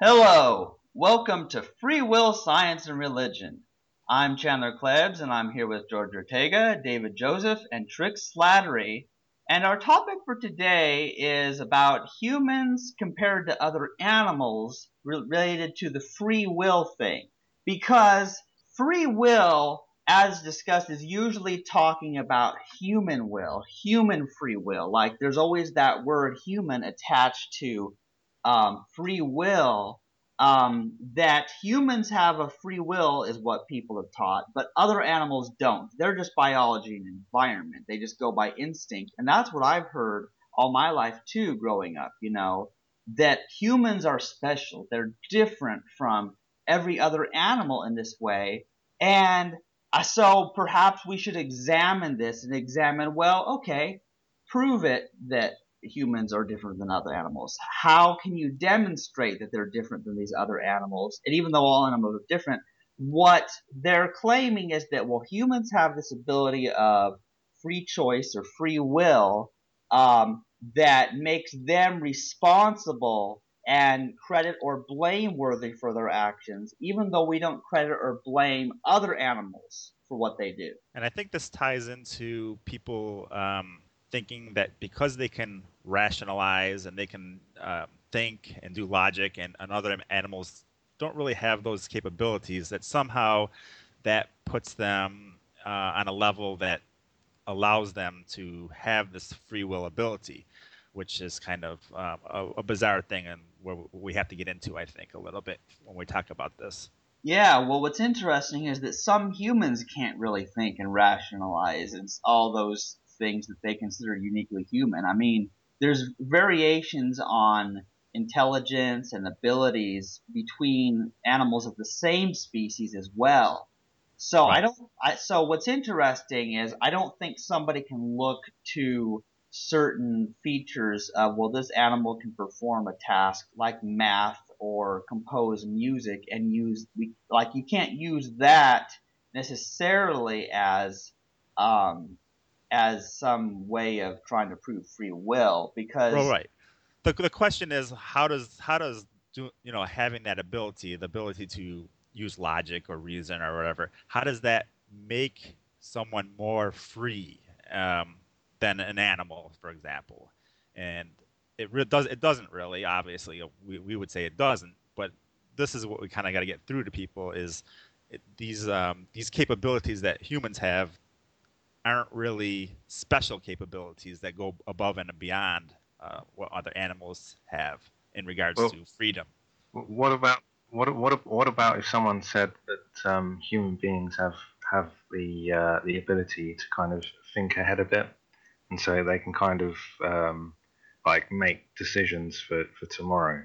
Hello, welcome to Free Will, Science, and Religion. I'm Chandler Klebs, and I'm here with George Ortega, David Joseph, and Trick Slattery. And our topic for today is about humans compared to other animals related to the free will thing. Because free will, as discussed, is usually talking about human will, human free will. Like there's always that word human attached to um, free will um, that humans have a free will is what people have taught, but other animals don't. They're just biology and environment. They just go by instinct. And that's what I've heard all my life too growing up, you know, that humans are special. They're different from every other animal in this way. And so perhaps we should examine this and examine, well, okay, prove it that humans are different than other animals? How can you demonstrate that they're different than these other animals? And even though all animals are different, what they're claiming is that, well, humans have this ability of free choice or free will um, that makes them responsible and credit or blameworthy for their actions, even though we don't credit or blame other animals for what they do. And I think this ties into people um, thinking that because they can rationalize and they can uh, think and do logic, and, and other animals don't really have those capabilities, that somehow that puts them uh, on a level that allows them to have this free will ability, which is kind of um, a, a, bizarre thing and where we have to get into, I think, a little bit when we talk about this. Yeah, well, what's interesting is that some humans can't really think and rationalize and all those things that they consider uniquely human. I mean, there's variations on intelligence and abilities between animals of the same species as well. So right. I don't. I, so what's interesting is I don't think somebody can look to certain features of well, this animal can perform a task like math or compose music and use we like you can't use that necessarily as um, as some way of trying to prove free will because well, right. The, the question is how does how does do you know having that ability the ability to use logic or reason or whatever how does that make someone more free um, than an animal for example? And it re- does it doesn't really obviously we, we would say it doesn't but this is what we kind of got to get through to people is it, these um, these capabilities that humans have aren't really special capabilities that go above and beyond uh, what other animals have in regards well, to freedom. What about what what what about if someone said that um, human beings have have the uh, the ability to kind of think ahead a bit, and so they can kind of um, like make decisions for, for tomorrow,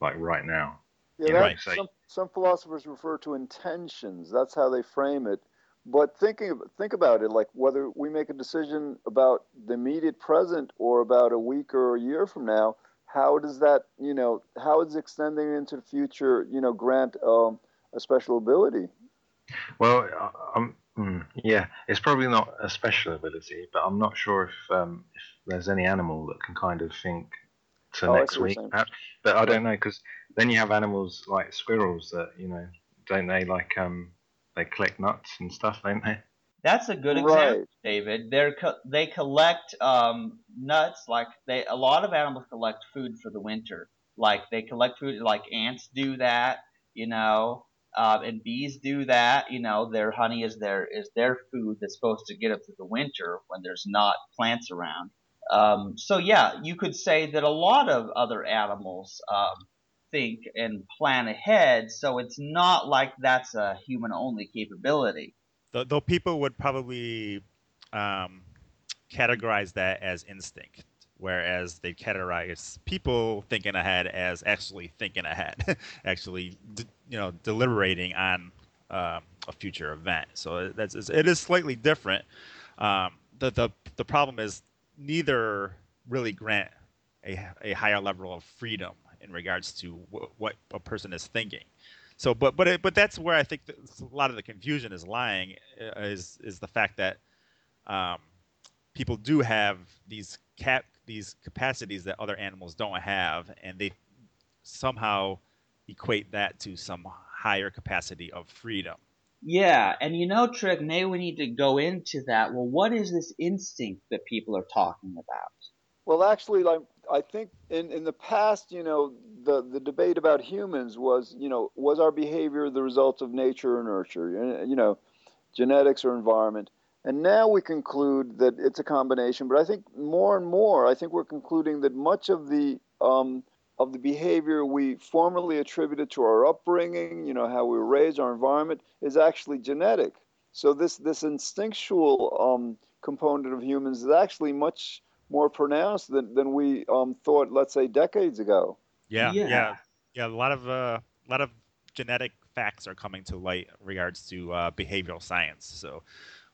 like right now. Yeah, that, right. some, some philosophers refer to intentions. That's how they frame it but thinking think about it like whether we make a decision about the immediate present or about a week or a year from now how does that you know how is extending into the future you know grant um, a special ability? Well um, yeah it's probably not a special ability but i'm not sure if um, if there's any animal that can kind of think to oh, next week but i don't know because then you have animals like squirrels that you know don't they like um they collect nuts and stuff, don't they? That's a good example, right. David. They're co- they collect um, nuts like they. A lot of animals collect food for the winter. Like they collect food, like ants do that, you know, uh, and bees do that. You know, their honey is their is their food that's supposed to get up through the winter when there's not plants around. Um, so yeah, you could say that a lot of other animals um, think and plan ahead. So it's not like that's a human only capability. Though, people would probably um, categorize that as instinct, whereas they categorize people thinking ahead as actually thinking ahead, actually, you know, deliberating on uh, a future event. So that's it is slightly different. Um, the the the problem is neither really grant a, a higher level of freedom in regards to w- what a person is thinking. So, but but it, but that's where I think a lot of the confusion is lying uh, is is the fact that um, people do have these cap these capacities that other animals don't have, and they somehow equate that to some higher capacity of freedom. Yeah, and you know, Trick, maybe we need to go into that. Well, what is this instinct that people are talking about? Well, actually, like I think in, in the past, you know, the, the debate about humans was, you know, was our behavior the result of nature or nurture, you know, genetics or environment? And now we conclude that it's a combination. But I think more and more, I think we're concluding that much of the um, of the behavior we formerly attributed to our upbringing, you know, how we were raised, our environment, is actually genetic. So this this instinctual um, component of humans is actually much more pronounced than, than we um, thought, let's say, decades ago. Yeah, yeah, yeah. yeah a lot of uh, a lot of genetic facts are coming to light in regards to uh, behavioral science. So.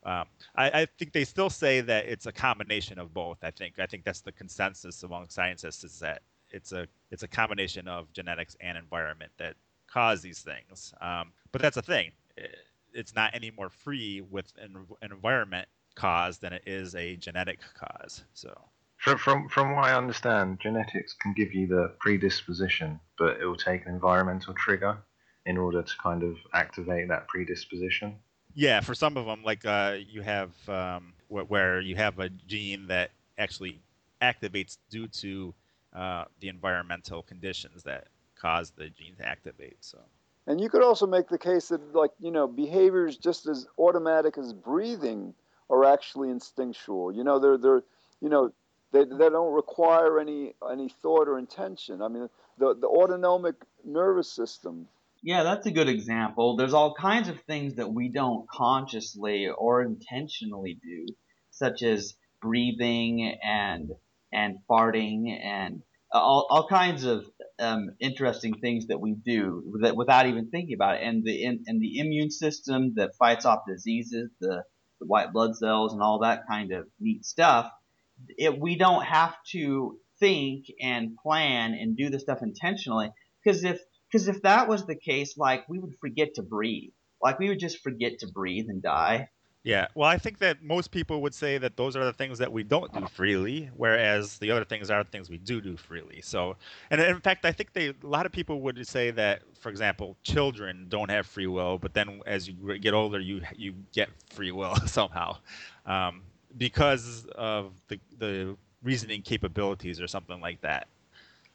Um, I, I, think they still say that it's a combination of both. I think I think that's the consensus among scientists is that it's a it's a combination of genetics and environment that cause these things. Um, but that's a thing. It's not any more free with an, an environment cause than it is a genetic cause. So. From, from from what I understand, genetics can give you the predisposition, but it will take an environmental trigger in order to kind of activate that predisposition. Yeah, for some of them, like uh, you have um, where you have a gene that actually activates due to uh, the environmental conditions that cause the gene to activate. So. And you could also make the case that, like you know, behaviors just as automatic as breathing are actually instinctual. You know, they're they're you know they, they don't require any any thought or intention. I mean, the the autonomic nervous system. Yeah, that's a good example. There's all kinds of things that we don't consciously or intentionally do, such as breathing and and farting and all, all kinds of um, interesting things that we do that without even thinking about it. And the and the immune system that fights off diseases, the, the white blood cells, and all that kind of neat stuff. It, we don't have to think and plan and do this stuff intentionally because if because if that was the case, like we would forget to breathe, like we would just forget to breathe and die. Yeah, well, I think that most people would say that those are the things that we don't do freely, whereas the other things are the things we do do freely. So, and in fact, I think they a lot of people would say that, for example, children don't have free will, but then as you get older, you you get free will somehow, um, because of the the reasoning capabilities or something like that.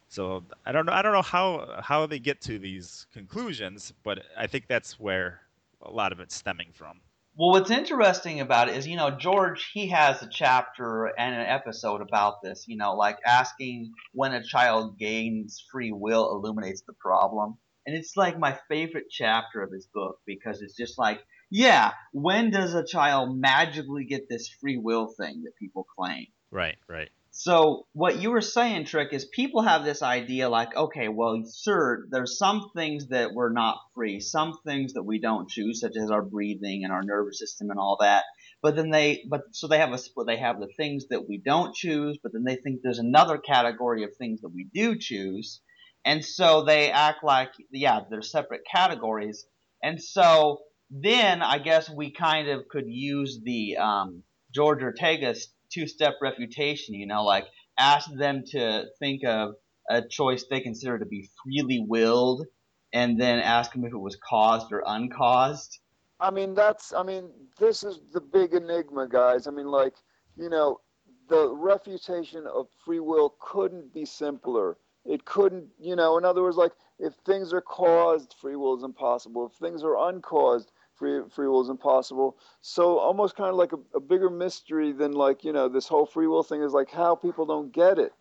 So I don't know. I don't know how how they get to these conclusions, but I think that's where a lot of it's stemming from. Well, what's interesting about it is, you know, George, he has a chapter and an episode about this, you know, like asking when a child gains free will illuminates the problem. And it's like my favorite chapter of his book because it's just like, yeah, when does a child magically get this free will thing that people claim? Right, right. So what you were saying, Trick, is people have this idea like, okay, well, sir, there's some things that we're not free, some things that we don't choose, such as our breathing and our nervous system and all that. But then they, but so they have a, well, they have the things that we don't choose, but then they think there's another category of things that we do choose, and so they act like, yeah, they're separate categories, and so then I guess we kind of could use the um, George Ortega's two-step refutation. You know, like ask them to think of a choice they consider to be freely willed, and then ask them if it was caused or uncaused. I mean, that's. I mean, this is the big enigma, guys. I mean, like, you know, the refutation of free will couldn't be simpler. It couldn't, you know, in other words, like, if things are caused, free will is impossible. If things are uncaused, free free will is impossible. So almost kind of like a, a bigger mystery than like you know this whole free will thing is like how people don't get it.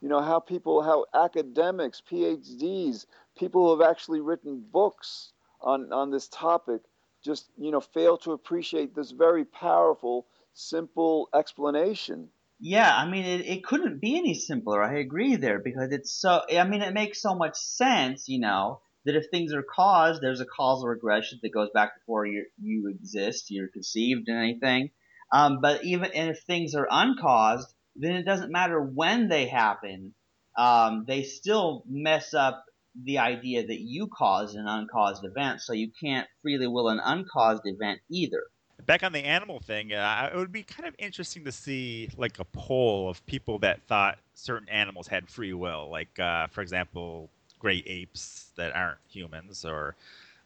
You know how people, how academics, PhDs, people who have actually written books on on this topic, just you know fail to appreciate this very powerful, simple explanation. Yeah, I mean, it, it couldn't be any simpler. I agree there because it's so, I mean, it makes so much sense, you know, that if things are caused, there's a causal regression that goes back before you you exist, you're conceived, and anything. Um, but even and if things are uncaused, then it doesn't matter when they happen. Um, they still mess up the idea that you caused an uncaused event, so you can't freely will an uncaused event either. Back on the animal thing, uh, it would be kind of interesting to see like a poll of people that thought certain animals had free will. Like, uh, for example, great apes that aren't humans or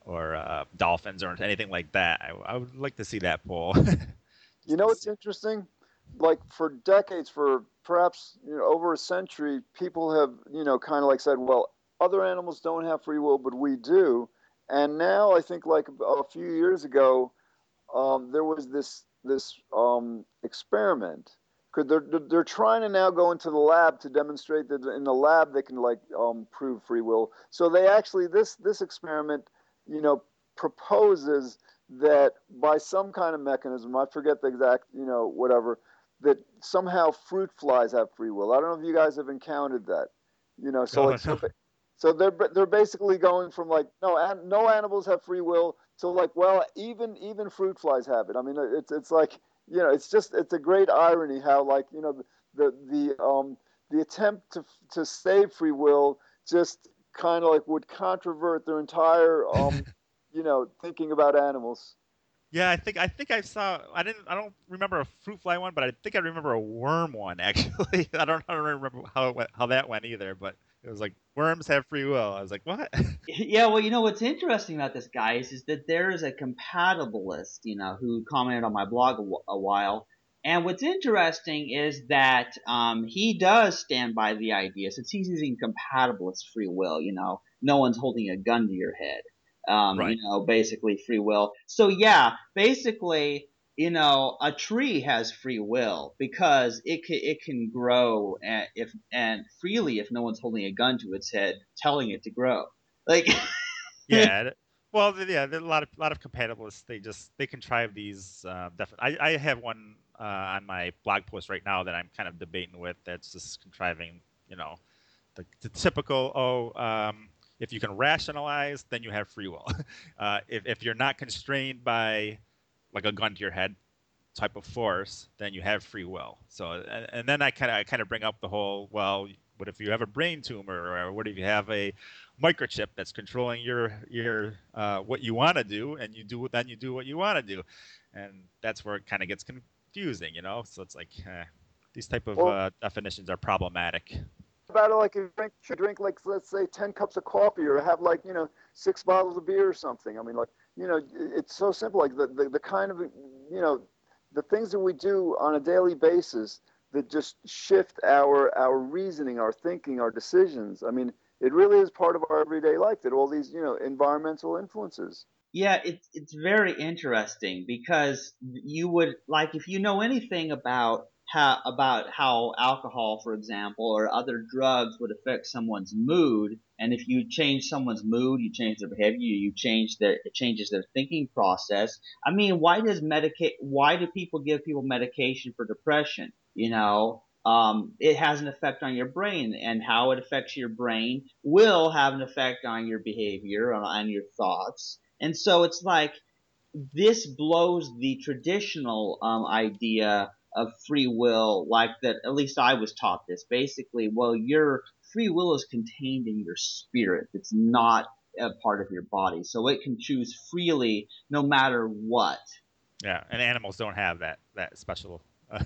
or uh, dolphins or anything like that. I, I, would like to see that poll. you know what's interesting? Like for decades, for perhaps you know over a century, people have you know kind of like said, well, other animals don't have free will, but we do. And now I think like a few years ago, um, there was this this um, experiment because they're they're trying to now go into the lab to demonstrate that in the lab they can like um, prove free will. So they actually this this experiment, you know, proposes that by some kind of mechanism, I forget the exact, you know, whatever, that somehow fruit flies have free will. I don't know if you guys have encountered that. You know, so like, so, so they're they're basically going from like no no animals have free will to like well even even fruit flies have it. I mean it's it's like you know it's just it's a great irony how like you know the the um the attempt to to save free will just kind of like would controvert their entire um you know thinking about animals. Yeah, I think I think I saw. I didn't. I don't remember a fruit fly one, but I think I remember a worm one. Actually, I don't. I don't remember how it went, how that went either. But it was like worms have free will. I was like, what? yeah, well, you know what's interesting about this, guys, is that there is a compatibilist, you know, who commented on my blog a, a while. And what's interesting is that um, he does stand by the idea, since he's using compatibilist free will, you know, no one's holding a gun to your head um, right. you know, basically free will. So yeah, basically, you know, a tree has free will because it can, it can grow and if and freely if no one's holding a gun to its head telling it to grow. Like yeah, well, yeah, a lot of a lot of compatibilists. They just they contrive these. Uh, I I have one uh, on my blog post right now that I'm kind of debating with. That's just contriving, you know, the, the typical oh. Um, if you can rationalize, then you have free will. Uh, if, if you're not constrained by like a gun to your head type of force, then you have free will. So, and, and then I kind of I kind of bring up the whole well, what if you have a brain tumor, or what if you have a microchip that's controlling your your uh, what you want to do, and you do then you do what you want to do, and that's where it kind of gets confusing, you know. So it's like eh, these type of well, uh, definitions are problematic about like you drink, you drink like let's say ten cups of coffee or have like you know six bottles of beer or something. I mean, like you know, it's so simple. Like the, the, the kind of you know the things that we do on a daily basis that just shift our our reasoning, our thinking, our decisions. I mean, it really is part of our everyday life that all these you know environmental influences. Yeah, it's it's very interesting because you would like if you know anything about how, about how alcohol, for example, or other drugs would affect someone's mood. And if you change someone's mood, you change their behavior, you change their, it changes their thinking process. I mean, why does medicate, why do people give people medication for depression? You know, um, it has an effect on your brain and how it affects your brain will have an effect on your behavior, on, on your thoughts. And so it's like, this blows the traditional um, idea of free will like that at least I was taught this. Basically well your free will is contained in your spirit. It's not a part of your body. So it can choose freely no matter what. Yeah and animals don't have that that special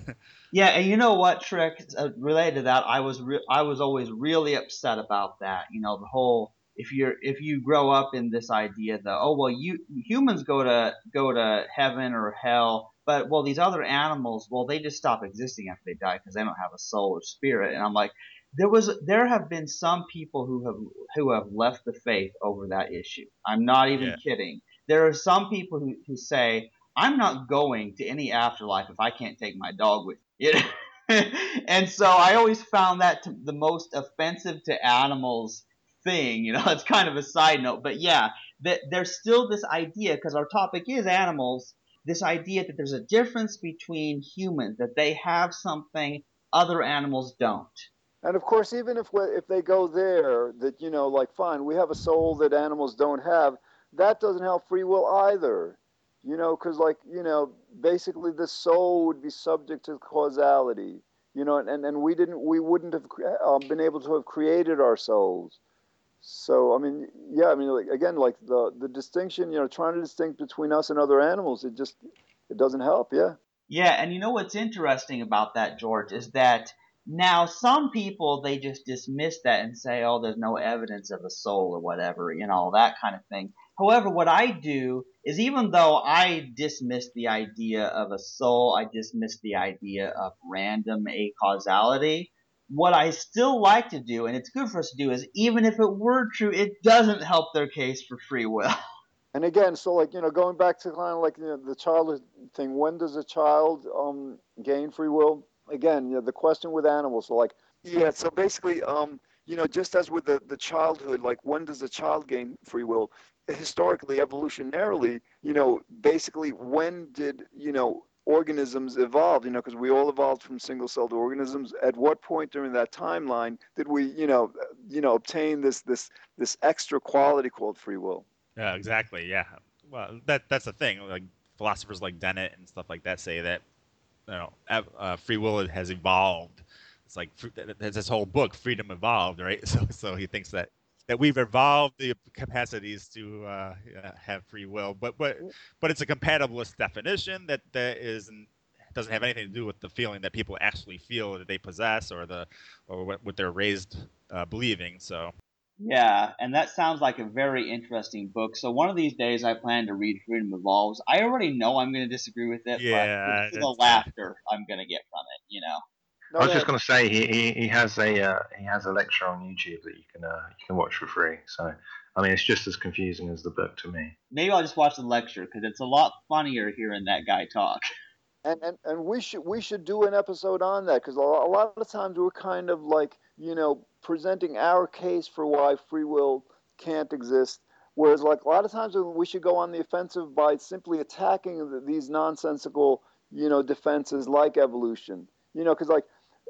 yeah and you know what trick? Uh, related to that I was re- I was always really upset about that. You know the whole if you're if you grow up in this idea that oh well you humans go to go to heaven or hell but well, these other animals, well, they just stop existing after they die because they don't have a soul or spirit. And I'm like, there was, there have been some people who have who have left the faith over that issue. I'm not even yeah. kidding. There are some people who, who say, I'm not going to any afterlife if I can't take my dog with me. and so I always found that the most offensive to animals thing. You know, it's kind of a side note, but yeah, that there's still this idea because our topic is animals this idea that there's a difference between humans, that they have something other animals don't. And of course, even if if they go there, that you know, like fine, we have a soul that animals don't have. That doesn't have free will either, you know, because like you know, basically the soul would be subject to causality, you know, and and we didn't, we wouldn't have um, been able to have created our souls. So I mean, yeah, I mean, like, again, like the the distinction, you know, trying to distinct between us and other animals, it just it doesn't help. Yeah. Yeah, and you know what's interesting about that, George, is that Now, some people they just dismiss that and say, "Oh, there's no evidence of a soul or whatever," you know, that kind of thing. However, what I do is even though I dismiss the idea of a soul, I dismiss the idea of random acausality, what I still like to do, and it's good for us to do, is even if it were true, it doesn't help their case for free will. And again, so like you know, going back to kind of like you know, the childhood thing, when does a child um, gain free will? Again, you know, the question with animals, so like yeah, so basically, um, you know, just as with the, the childhood, like when does a child gain free will? Historically, evolutionarily, you know, basically, when did you know organisms evolved, you know, because we all evolved from single-celled organisms. At what point during that timeline did we, you know, you know, obtain this this this extra quality called free will? Yeah, exactly. Yeah. Well, that that's the thing. Like philosophers like Dennett and stuff like that say that, you know, uh, free will has evolved. It's like there's this whole book, Freedom Evolved, right? So so he thinks that that we've evolved the capacities to uh, have free will, but but but it's a compatibilist definition that that isn't doesn't have anything to do with the feeling that people actually feel that they possess or the or what, what they're raised uh, believing. So. Yeah, and that sounds like a very interesting book. So one of these days, I plan to read Freedom Evolves. I already know I'm going to disagree with it, yeah, but the laughter I'm going to get from it, you know. No, I was just going to say he, he, he has a uh, he has a lecture on YouTube that you can uh, you can watch for free. So I mean, it's just as confusing as the book to me. Maybe I'll just watch the lecture because it's a lot funnier hearing that guy talk. And, and and we should we should do an episode on that because a lot of times we're kind of like you know presenting our case for why free will can't exist, whereas like a lot of times we should go on the offensive by simply attacking these nonsensical you know defenses like evolution. You know, because like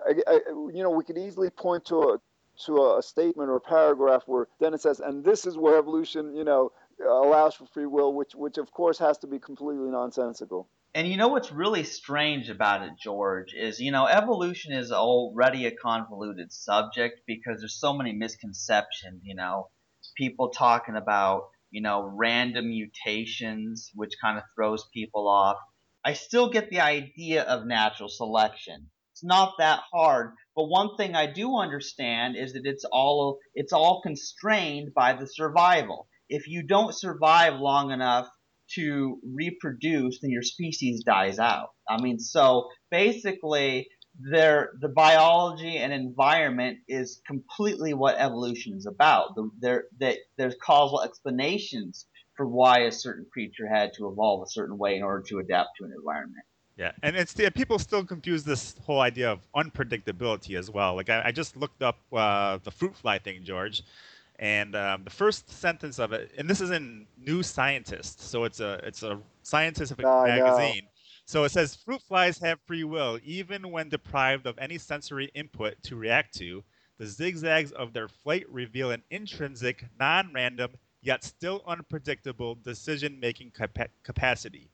I, I, you know, we could easily point to a to a statement or a paragraph where Dennett says, and this is where evolution, you know, allows for free will, which which of course has to be completely nonsensical. And you know what's really strange about it, George, is you know evolution is already a convoluted subject because there's so many misconceptions. You know, people talking about you know random mutations, which kind of throws people off. I still get the idea of natural selection it's not that hard. But one thing I do understand is that it's all it's all constrained by the survival. If you don't survive long enough to reproduce, then your species dies out. I mean, so basically, there the biology and environment is completely what evolution is about. The, there that there's causal explanations for why a certain creature had to evolve a certain way in order to adapt to an environment. Yeah, and it's yeah, people still confuse this whole idea of unpredictability as well. Like I, I just looked up uh, the fruit fly thing, George, and um, the first sentence of it, and this is in New Scientist, so it's a it's a scientific magazine. So it says fruit flies have free will even when deprived of any sensory input to react to. The zigzags of their flight reveal an intrinsic, non-random, yet still unpredictable decision-making capa- capacity.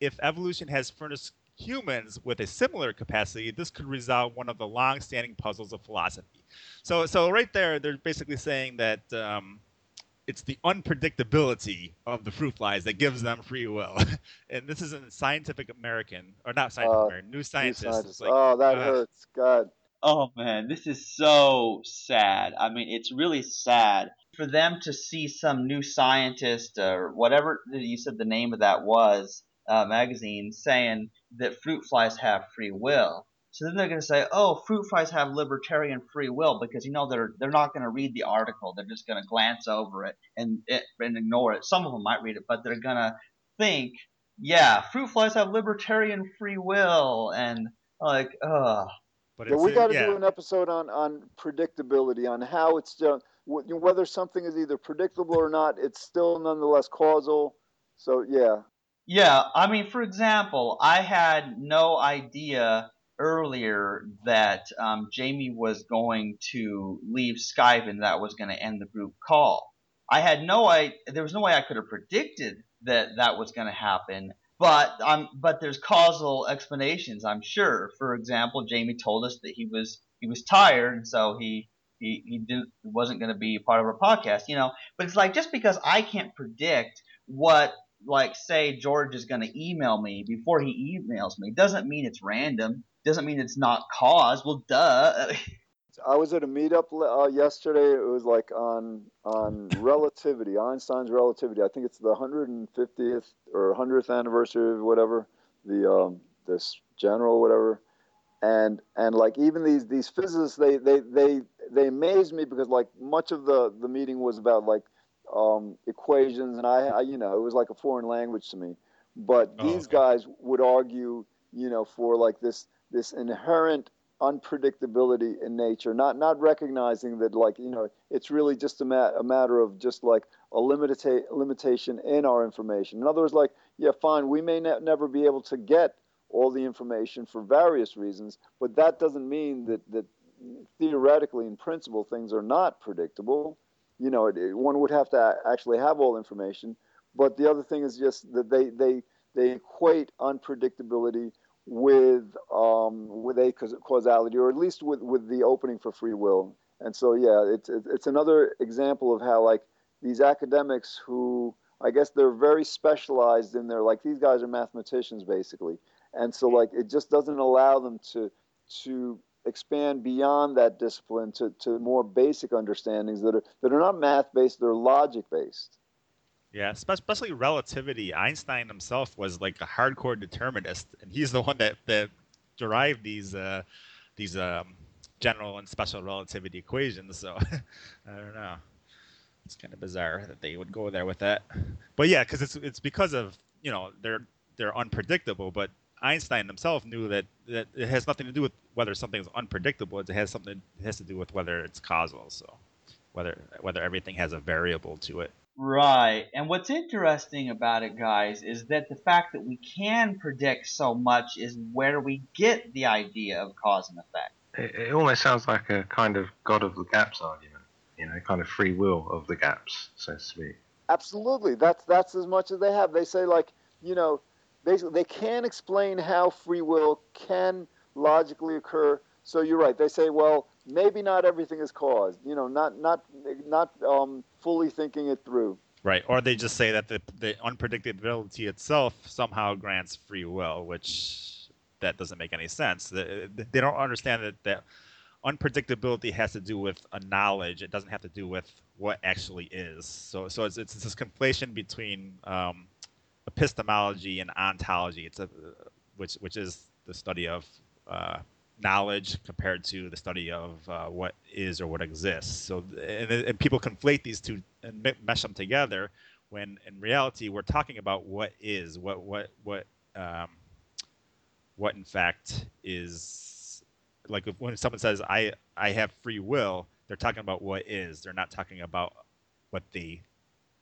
If evolution has furnished humans with a similar capacity, this could resolve one of the long-standing puzzles of philosophy. So, so right there, they're basically saying that um, it's the unpredictability of the fruit flies that gives them free will. and this is in Scientific American, or not Scientific uh, American, New Scientist. Like, oh, that uh, hurts. God. Oh man, this is so sad. I mean, it's really sad for them to see some new scientist or whatever you said the name of that was uh, magazine saying that fruit flies have free will. So then they're going to say, "Oh, fruit flies have libertarian free will," because you know they're they're not going to read the article. They're just going to glance over it and it, and ignore it. Some of them might read it, but they're going to think, "Yeah, fruit flies have libertarian free will," and like, ugh. But yeah, we got to yeah. do an episode on on predictability, on how it's done, whether something is either predictable or not. It's still nonetheless causal. So yeah. Yeah, I mean, for example, I had no idea earlier that um, Jamie was going to leave Skype and that was going to end the group call. I had no I there was no way I could have predicted that that was going to happen. But um, but there's causal explanations, I'm sure. For example, Jamie told us that he was he was tired, and so he he, he didn't wasn't going to be part of our podcast, you know. But it's like just because I can't predict what like say George is going to email me before he emails me doesn't mean it's random. doesn't mean it's not caused. Well, duh. I was at a meetup uh, yesterday. It was like on on relativity, Einstein's relativity. I think it's the 150th or 100th anniversary of whatever the um, this general whatever, and and like even these these physicists they they they they amazed me because like much of the the meeting was about like um, equations and I, I you know it was like a foreign language to me, but oh, these okay. guys would argue you know for like this this inherent unpredictability in nature, not not recognizing that like you know it's really just a, ma- a matter of just like a limita- limitation in our information. In other words, like yeah, fine, we may ne- never be able to get all the information for various reasons, but that doesn't mean that that theoretically, in principle, things are not predictable. You know, one would have to actually have all information. But the other thing is just that they they they equate unpredictability with um, with acausality, or at least with, with the opening for free will. And so, yeah, it's it's another example of how like these academics who I guess they're very specialized in their like these guys are mathematicians basically, and so like it just doesn't allow them to to expand beyond that discipline to, to more basic understandings that are that are not math based, they're logic based. Yeah, especially relativity. Einstein himself was like a hardcore determinist, and he's the one that, that derived these uh, these um, general and special relativity equations. So I don't know. It's kind of bizarre that they would go there with that. But yeah, because it's it's because of you know they're they're unpredictable. But Einstein himself knew that, that it has nothing to do with whether something is unpredictable. It has something it has to do with whether it's causal. So whether whether everything has a variable to it. Right. And what's interesting about it, guys, is that the fact that we can predict so much is where we get the idea of cause and effect. It, it almost sounds like a kind of God of the gaps argument, you know, kind of free will of the gaps, so to speak. Absolutely. That's that's as much as they have. They say like, you know, basically they can't explain how free will can logically occur. So you're right. They say, well, maybe not everything is caused. You know, not not not um, fully thinking it through. Right, or they just say that the the unpredictability itself somehow grants free will, which that doesn't make any sense. They, they don't understand that that unpredictability has to do with a knowledge. It doesn't have to do with what actually is. So so it's it's this conflation between um, epistemology and ontology. It's a which which is the study of uh, knowledge compared to the study of uh, what is or what exists. So, and, and, people conflate these two and mesh them together, when in reality we're talking about what is, what what what um, what in fact is. Like when someone says I I have free will, they're talking about what is. They're not talking about what they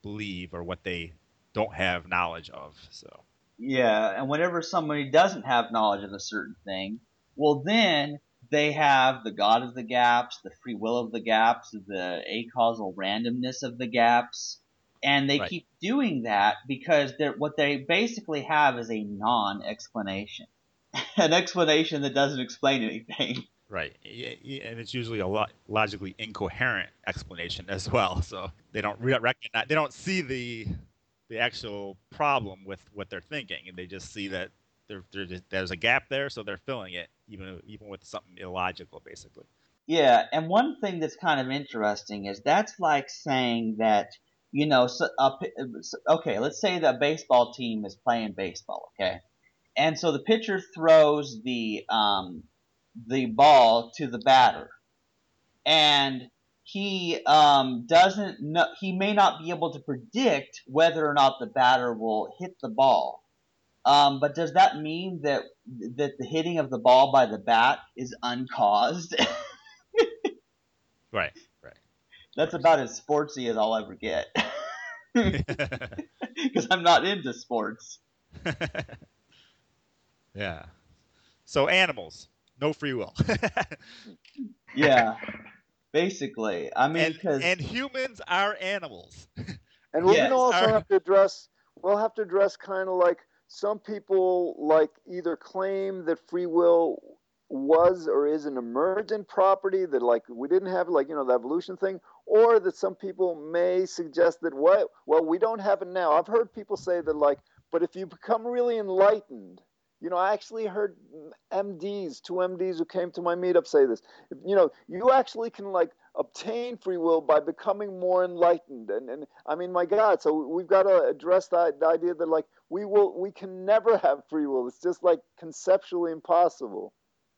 believe or what they don't have knowledge of. So. Yeah, and whenever somebody doesn't have knowledge of a certain thing, well, then they have the God of the gaps, the free will of the gaps, the acausal randomness of the gaps, and they right. keep doing that because they're, what they basically have is a non-explanation, an explanation that doesn't explain anything. Right, and it's usually a lot logically incoherent explanation as well. So they don't recognize, they don't see the the actual problem with what they're thinking, and they just see that just, there's a gap there, so they're filling it, even even with something illogical, basically. Yeah, and one thing that's kind of interesting is that's like saying that you know, so, uh, okay, let's say the baseball team is playing baseball, okay, and so the pitcher throws the um, the ball to the batter, and he um, doesn't know, he may not be able to predict whether or not the batter will hit the ball. Um, but does that mean that that the hitting of the ball by the bat is uncaused? right, right. That's about as sportsy as I'll ever get. Because I'm not into sports. yeah. So animals, no free will. yeah, basically. I mean, and, and humans are animals. And we're yes, gonna also our... have to address. We'll have to address kind of like some people like either claim that free will was or is an emergent property that like we didn't have like you know the evolution thing or that some people may suggest that what well we don't have it now i've heard people say that like but if you become really enlightened You know, I actually heard MDs, two MDs who came to my meetup say this. You know, you actually can like obtain free will by becoming more enlightened. And, and I mean, my God, so we've got to address that the idea that like we will, we can never have free will. It's just like conceptually impossible.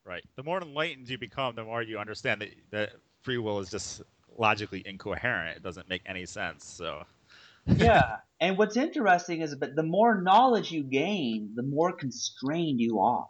Right. The more enlightened you become, the more you understand that, that free will is just logically incoherent. It doesn't make any sense. So. Yeah, and what's interesting is, but the more knowledge you gain, the more constrained you are.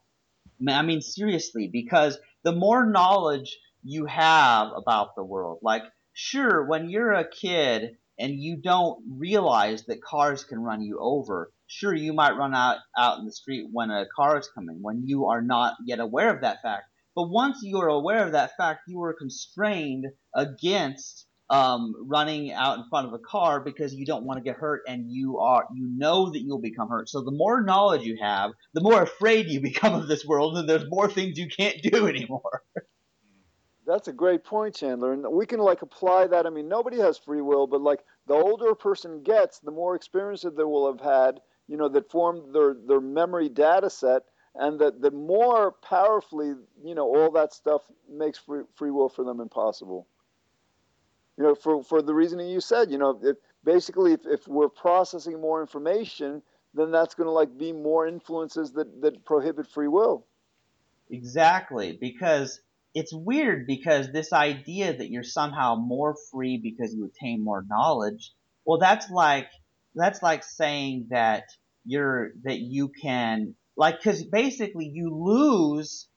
I mean, seriously, because the more knowledge you have about the world, like, sure, when you're a kid and you don't realize that cars can run you over, sure, you might run out, out in the street when a car is coming, when you are not yet aware of that fact. But once you are aware of that fact, you are constrained against um, running out in front of a car because you don't want to get hurt and you are you know that you'll become hurt. So the more knowledge you have, the more afraid you become of this world, and there's more things you can't do anymore. That's a great point, Chandler. And we can like apply that. I mean, nobody has free will, but like the older a person gets, the more experience that they will have had, you know, that formed their their memory data set, and that the more powerfully, you know, all that stuff makes free, free will for them impossible you know, for, for the reasoning you said, you know, if, basically if, if we're processing more information, then that's going to like be more influences that, that prohibit free will. Exactly, because it's weird because this idea that you're somehow more free because you attain more knowledge, well, that's like that's like saying that you're that you can like because basically you lose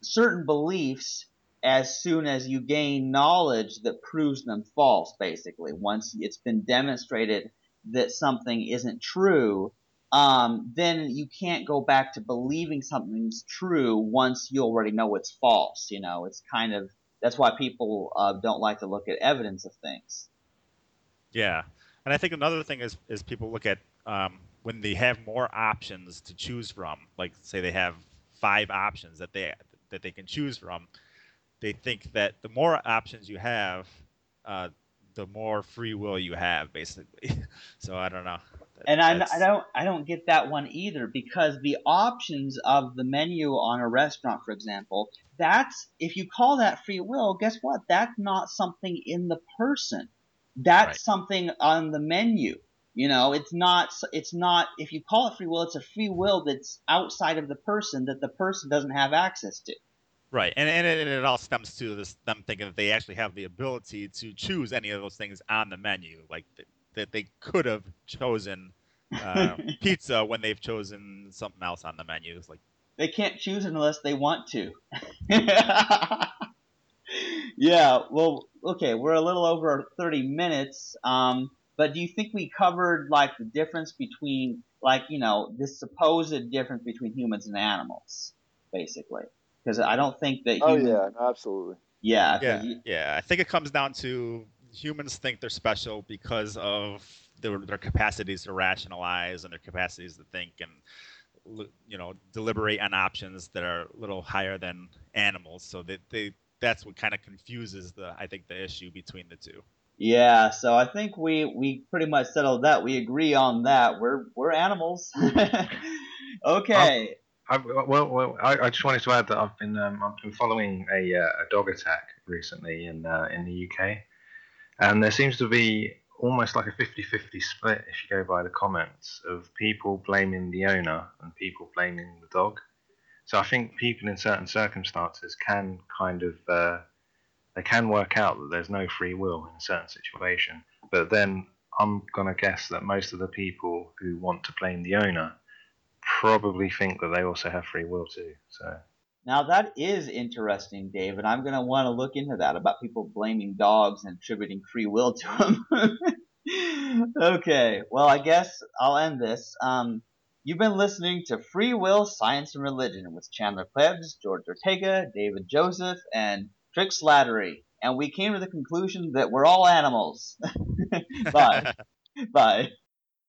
certain beliefs as soon as you gain knowledge that proves them false, basically. Once it's been demonstrated that something isn't true, um, then you can't go back to believing something's true once you already know it's false. You know, it's kind of that's why people uh, don't like to look at evidence of things. Yeah, and I think another thing is is people look at um, when they have more options to choose from. Like, say they have five options that they that they can choose from they think that the more options you have, uh, the more free will you have, basically. so I don't know. That, and I, I don't I don't get that one either because the options of the menu on a restaurant, for example, that's if you call that free will, guess what? That's not something in the person. That's right. something on the menu. You know, it's not it's not if you call it free will, it's a free will that's outside of the person that the person doesn't have access to. Right, and and it, and it, all stems to this them thinking that they actually have the ability to choose any of those things on the menu, like th- that they could have chosen uh, pizza when they've chosen something else on the menu. It's like they can't choose unless they want to. yeah, well, okay, we're a little over thirty minutes, um, but do you think we covered like the difference between like you know this supposed difference between humans and animals, basically? Because I don't think that. Oh yeah, absolutely. Yeah, yeah, you, yeah. I think it comes down to humans think they're special because of their, their capacities to rationalize and their capacities to think and you know deliberate on options that are a little higher than animals. So that they that's what kind of confuses the I think the issue between the two. Yeah, so I think we we pretty much settled that. We agree on that. We're we're animals. okay. Um, I, well, well I, I, just wanted to add that I've been um, I've been following a, uh, a dog attack recently in uh, in the UK, and there seems to be almost like a 50-50 split if you go by the comments of people blaming the owner and people blaming the dog. So I think people in certain circumstances can kind of uh, they can work out that there's no free will in a certain situation, but then I'm gonna guess that most of the people who want to blame the owner probably think that they also have free will too. So now that is interesting, Dave, and I'm going to want to look into that about people blaming dogs and attributing free will to them. okay, well, I guess I'll end this. Um, you've been listening to Free Will, Science, and Religion with Chandler Klebs, George Ortega, David Joseph, and Trick Slattery. And we came to the conclusion that we're all animals. Bye. Bye.